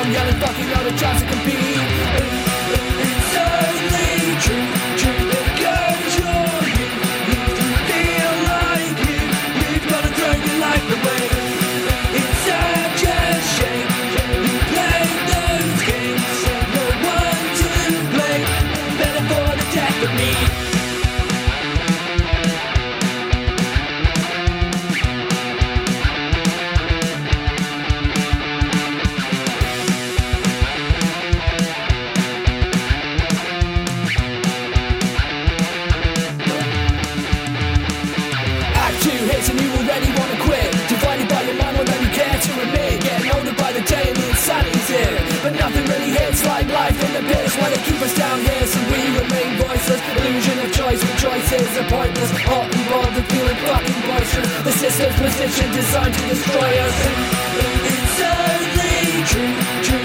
I'm young and fucking old and trying to compete. illusion of choice When choices are pointless Hot and bothered, feeling fucking boisterous The system's position designed to destroy us. It's true, true.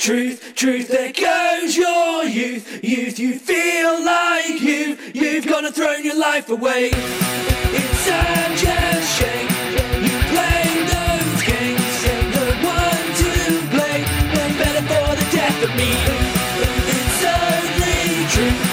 truth, truth, there goes your youth, youth. You feel like you, you've gone and thrown your life away. It's such a shame. You played those games, the one to blame. Better for the death of me. It's only truth.